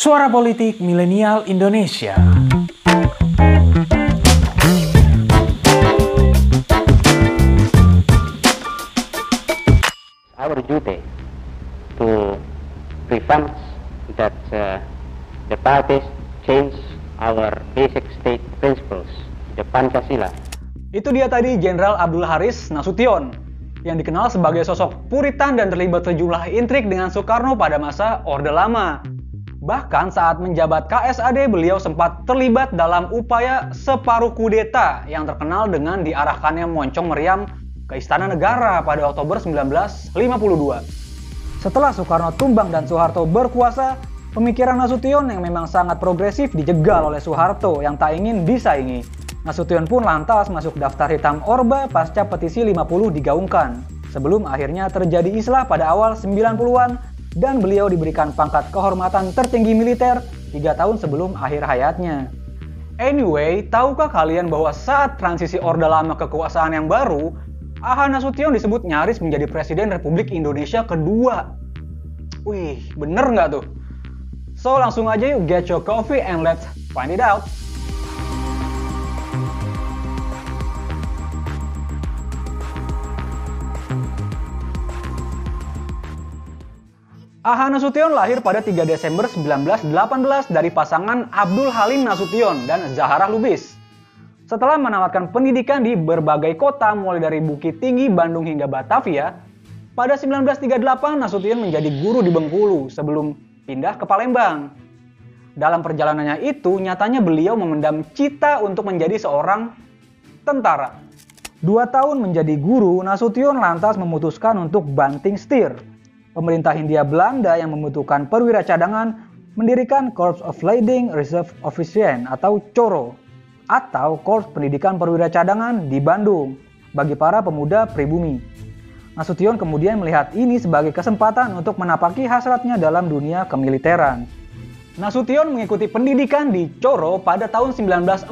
Suara Politik Milenial Indonesia. our duty to prevent that uh, the parties change our basic state principles, the Pancasila. Itu dia tadi Jenderal Abdul Haris Nasution yang dikenal sebagai sosok puritan dan terlibat sejumlah intrik dengan Soekarno pada masa Orde Lama. Bahkan saat menjabat KSAD, beliau sempat terlibat dalam upaya separuh kudeta yang terkenal dengan diarahkannya moncong meriam ke Istana Negara pada Oktober 1952. Setelah Soekarno tumbang dan Soeharto berkuasa, pemikiran Nasution yang memang sangat progresif dijegal oleh Soeharto yang tak ingin disaingi. Nasution pun lantas masuk daftar hitam Orba pasca petisi 50 digaungkan. Sebelum akhirnya terjadi islah pada awal 90-an dan beliau diberikan pangkat kehormatan tertinggi militer 3 tahun sebelum akhir hayatnya. Anyway, tahukah kalian bahwa saat transisi Orde Lama kekuasaan yang baru, Aha Nasution disebut nyaris menjadi Presiden Republik Indonesia kedua. Wih, bener nggak tuh? So, langsung aja yuk get your coffee and let's find it out. Aha Nasution lahir pada 3 Desember 1918 dari pasangan Abdul Halim Nasution dan Zahara Lubis. Setelah menamatkan pendidikan di berbagai kota mulai dari Bukit Tinggi, Bandung hingga Batavia, pada 1938 Nasution menjadi guru di Bengkulu sebelum pindah ke Palembang. Dalam perjalanannya itu, nyatanya beliau memendam cita untuk menjadi seorang tentara. Dua tahun menjadi guru, Nasution lantas memutuskan untuk banting setir pemerintah Hindia Belanda yang membutuhkan perwira cadangan mendirikan Corps of Leading Reserve Officers atau CORO atau Korps Pendidikan Perwira Cadangan di Bandung bagi para pemuda pribumi. Nasution kemudian melihat ini sebagai kesempatan untuk menapaki hasratnya dalam dunia kemiliteran. Nasution mengikuti pendidikan di Coro pada tahun 1940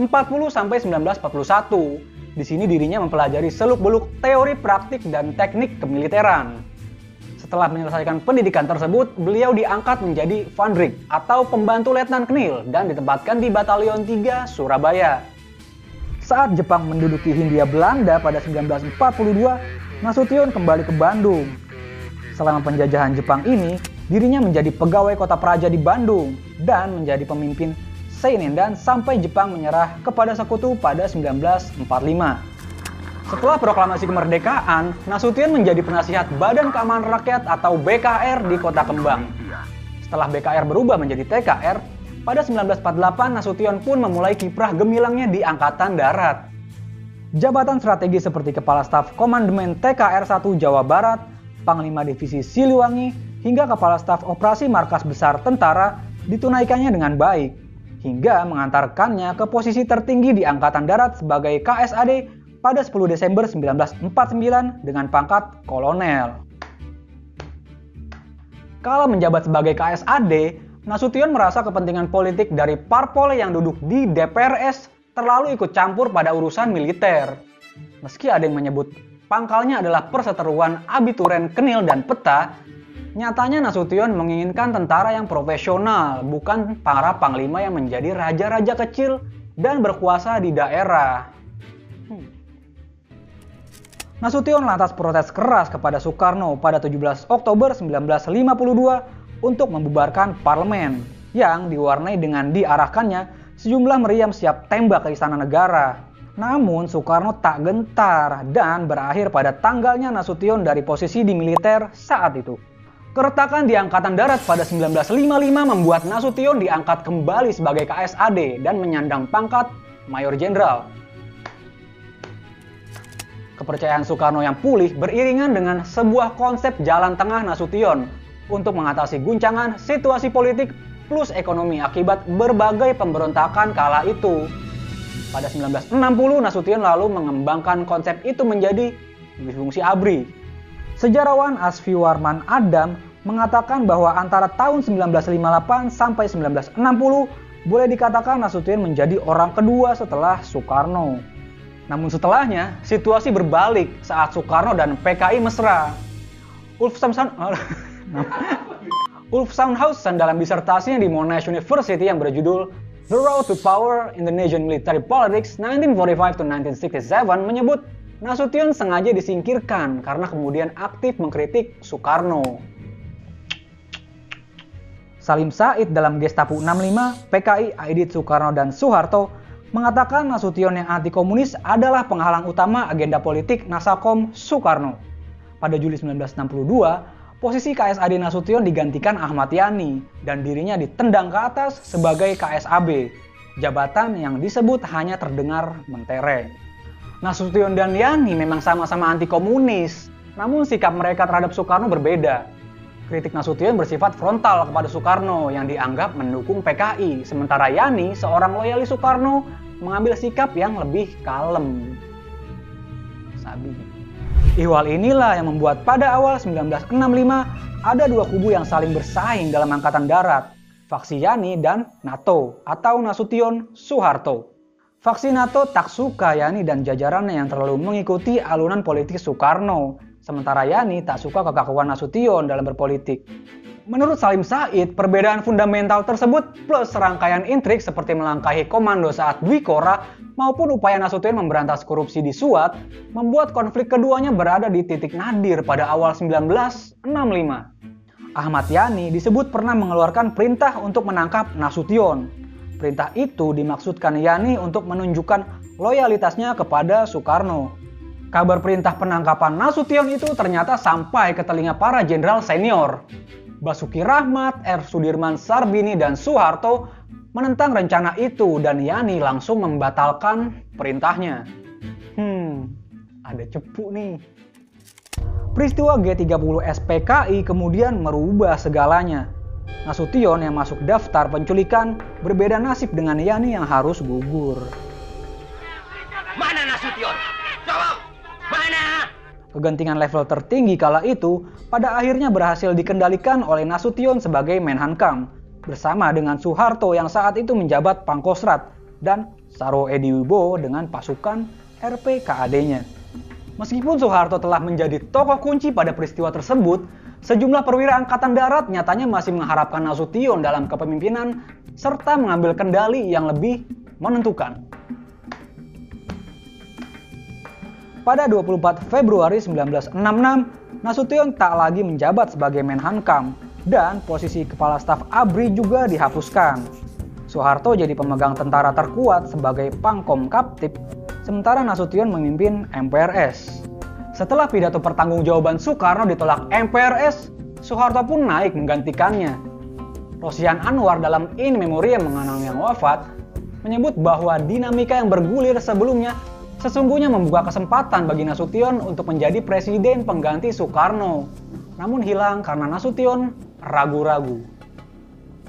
sampai 1941. Di sini dirinya mempelajari seluk-beluk teori praktik dan teknik kemiliteran. Setelah menyelesaikan pendidikan tersebut, beliau diangkat menjadi Vandrik atau pembantu letnan Knil dan ditempatkan di Batalion 3 Surabaya. Saat Jepang menduduki Hindia Belanda pada 1942, Nasution kembali ke Bandung. Selama penjajahan Jepang ini, dirinya menjadi pegawai kota Praja di Bandung dan menjadi pemimpin Seinen dan sampai Jepang menyerah kepada sekutu pada 1945. Setelah proklamasi kemerdekaan, Nasution menjadi penasihat Badan Keamanan Rakyat atau BKR di Kota Kembang. Setelah BKR berubah menjadi TKR, pada 1948 Nasution pun memulai kiprah gemilangnya di Angkatan Darat. Jabatan strategi seperti Kepala Staf Komandemen TKR 1 Jawa Barat, Panglima Divisi Siliwangi, hingga Kepala Staf Operasi Markas Besar Tentara ditunaikannya dengan baik, hingga mengantarkannya ke posisi tertinggi di Angkatan Darat sebagai KSAD pada 10 Desember 1949 dengan pangkat kolonel. Kala menjabat sebagai KSAD, Nasution merasa kepentingan politik dari parpol yang duduk di DPRS terlalu ikut campur pada urusan militer. Meski ada yang menyebut pangkalnya adalah perseteruan abituren kenil dan peta, nyatanya Nasution menginginkan tentara yang profesional, bukan para panglima yang menjadi raja-raja kecil dan berkuasa di daerah. Nasution lantas protes keras kepada Soekarno pada 17 Oktober 1952 untuk membubarkan parlemen yang diwarnai dengan diarahkannya sejumlah meriam siap tembak ke istana negara. Namun Soekarno tak gentar dan berakhir pada tanggalnya Nasution dari posisi di militer saat itu. Keretakan di Angkatan Darat pada 1955 membuat Nasution diangkat kembali sebagai KSAD dan menyandang pangkat Mayor Jenderal. Kepercayaan Soekarno yang pulih beriringan dengan sebuah konsep jalan tengah Nasution untuk mengatasi guncangan situasi politik plus ekonomi akibat berbagai pemberontakan kala itu. Pada 1960 Nasution lalu mengembangkan konsep itu menjadi fungsi ABRI. Sejarawan Asfi Warman Adam mengatakan bahwa antara tahun 1958 sampai 1960 boleh dikatakan Nasution menjadi orang kedua setelah Soekarno. Namun setelahnya, situasi berbalik saat Soekarno dan PKI mesra. Ulf Samson Ulf Soundhausen dalam disertasinya di Monash University yang berjudul The Road to Power Indonesian Military Politics 1945 to 1967 menyebut Nasution sengaja disingkirkan karena kemudian aktif mengkritik Soekarno. Salim Said dalam Gestapo 65, PKI Aidit Soekarno dan Soeharto mengatakan Nasution yang anti komunis adalah penghalang utama agenda politik Nasakom Soekarno. Pada Juli 1962, posisi KSAD Nasution digantikan Ahmad Yani dan dirinya ditendang ke atas sebagai KSAB, jabatan yang disebut hanya terdengar mentereng. Nasution dan Yani memang sama-sama anti komunis, namun sikap mereka terhadap Soekarno berbeda. Kritik Nasution bersifat frontal kepada Soekarno yang dianggap mendukung PKI, sementara Yani, seorang loyalis Soekarno, mengambil sikap yang lebih kalem. Sabi. Ihwal inilah yang membuat pada awal 1965 ada dua kubu yang saling bersaing dalam angkatan darat, faksi Yani dan NATO atau Nasution Soeharto. Faksi NATO tak suka Yani dan jajarannya yang terlalu mengikuti alunan politik Soekarno, sementara Yani tak suka kekakuan Nasution dalam berpolitik. Menurut Salim Said, perbedaan fundamental tersebut plus serangkaian intrik seperti melangkahi komando saat Dwi Kora maupun upaya Nasution memberantas korupsi di Suat membuat konflik keduanya berada di titik nadir pada awal 1965. Ahmad Yani disebut pernah mengeluarkan perintah untuk menangkap Nasution. Perintah itu dimaksudkan Yani untuk menunjukkan loyalitasnya kepada Soekarno. Kabar perintah penangkapan Nasution itu ternyata sampai ke telinga para jenderal senior. Basuki Rahmat, R. Sudirman Sarbini, dan Soeharto menentang rencana itu dan Yani langsung membatalkan perintahnya. Hmm, ada cepu nih. Peristiwa G30 SPKI kemudian merubah segalanya. Nasution yang masuk daftar penculikan berbeda nasib dengan Yani yang harus gugur. Kegentingan level tertinggi kala itu pada akhirnya berhasil dikendalikan oleh Nasution sebagai Menhankam bersama dengan Soeharto yang saat itu menjabat Pangkostrat dan Saro Edi Wibowo dengan pasukan RPKAD-nya. Meskipun Soeharto telah menjadi tokoh kunci pada peristiwa tersebut, sejumlah perwira angkatan darat nyatanya masih mengharapkan Nasution dalam kepemimpinan serta mengambil kendali yang lebih menentukan. Pada 24 Februari 1966, Nasution tak lagi menjabat sebagai Menhankam dan posisi kepala staf ABRI juga dihapuskan. Soeharto jadi pemegang tentara terkuat sebagai Pangkom Kaptip, sementara Nasution memimpin MPRS. Setelah pidato pertanggungjawaban Soekarno ditolak MPRS, Soeharto pun naik menggantikannya. Rosian Anwar dalam In Memoriam mengenang yang wafat menyebut bahwa dinamika yang bergulir sebelumnya sesungguhnya membuka kesempatan bagi Nasution untuk menjadi presiden pengganti Soekarno. Namun hilang karena Nasution ragu-ragu.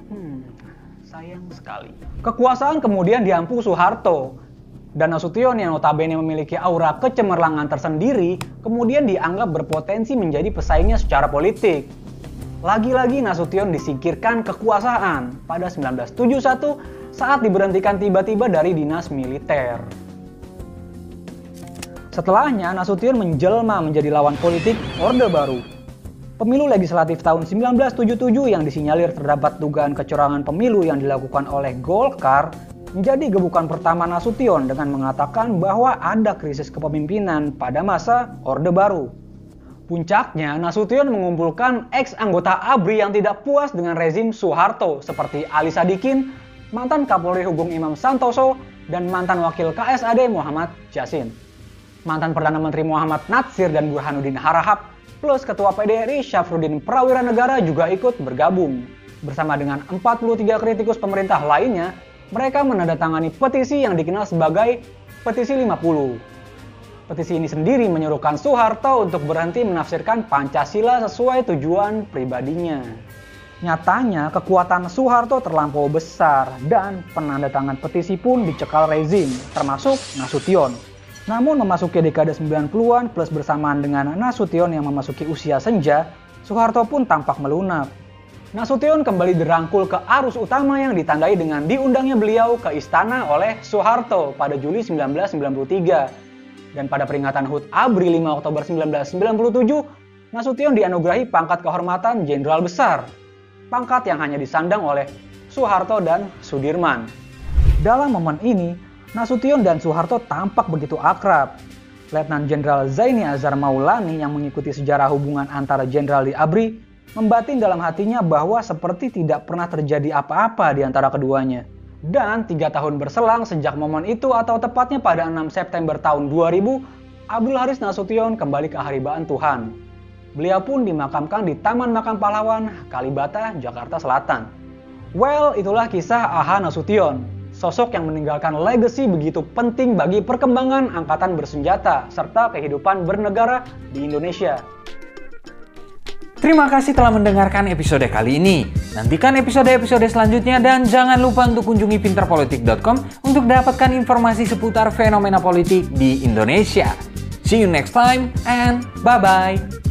Hmm, sayang sekali. Kekuasaan kemudian diampu Soeharto. Dan Nasution yang notabene memiliki aura kecemerlangan tersendiri, kemudian dianggap berpotensi menjadi pesaingnya secara politik. Lagi-lagi Nasution disingkirkan kekuasaan pada 1971 saat diberhentikan tiba-tiba dari dinas militer. Setelahnya, Nasution menjelma menjadi lawan politik Orde Baru. Pemilu legislatif tahun 1977 yang disinyalir terdapat dugaan kecurangan pemilu yang dilakukan oleh Golkar menjadi gebukan pertama Nasution dengan mengatakan bahwa ada krisis kepemimpinan pada masa Orde Baru. Puncaknya, Nasution mengumpulkan ex anggota ABRI yang tidak puas dengan rezim Soeharto seperti Ali Sadikin, mantan Kapolri Hukum Imam Santoso, dan mantan Wakil KSAD Muhammad Jasin mantan Perdana Menteri Muhammad Natsir dan Burhanuddin Harahap, plus Ketua PDRI Syafruddin Prawira Negara juga ikut bergabung. Bersama dengan 43 kritikus pemerintah lainnya, mereka menandatangani petisi yang dikenal sebagai Petisi 50. Petisi ini sendiri menyuruhkan Soeharto untuk berhenti menafsirkan Pancasila sesuai tujuan pribadinya. Nyatanya, kekuatan Soeharto terlampau besar dan penandatangan petisi pun dicekal rezim, termasuk Nasution. Namun memasuki dekade 90-an plus bersamaan dengan Nasution yang memasuki usia senja, Soeharto pun tampak melunak. Nasution kembali dirangkul ke arus utama yang ditandai dengan diundangnya beliau ke istana oleh Soeharto pada Juli 1993. Dan pada peringatan HUT ABRI 5 Oktober 1997, Nasution dianugerahi pangkat kehormatan Jenderal Besar. pangkat yang hanya disandang oleh Soeharto dan Sudirman. Dalam momen ini, Nasution dan Soeharto tampak begitu akrab. Letnan Jenderal Zaini Azhar Maulani yang mengikuti sejarah hubungan antara jenderal di ABRI membatin dalam hatinya bahwa seperti tidak pernah terjadi apa-apa di antara keduanya. Dan tiga tahun berselang sejak momen itu atau tepatnya pada 6 September tahun 2000, Abdul Haris Nasution kembali ke haribaan Tuhan. Beliau pun dimakamkan di Taman Makam Pahlawan, Kalibata, Jakarta Selatan. Well, itulah kisah Aha Nasution, sosok yang meninggalkan legacy begitu penting bagi perkembangan angkatan bersenjata serta kehidupan bernegara di Indonesia. Terima kasih telah mendengarkan episode kali ini. Nantikan episode-episode selanjutnya dan jangan lupa untuk kunjungi pinterpolitik.com untuk dapatkan informasi seputar fenomena politik di Indonesia. See you next time and bye-bye.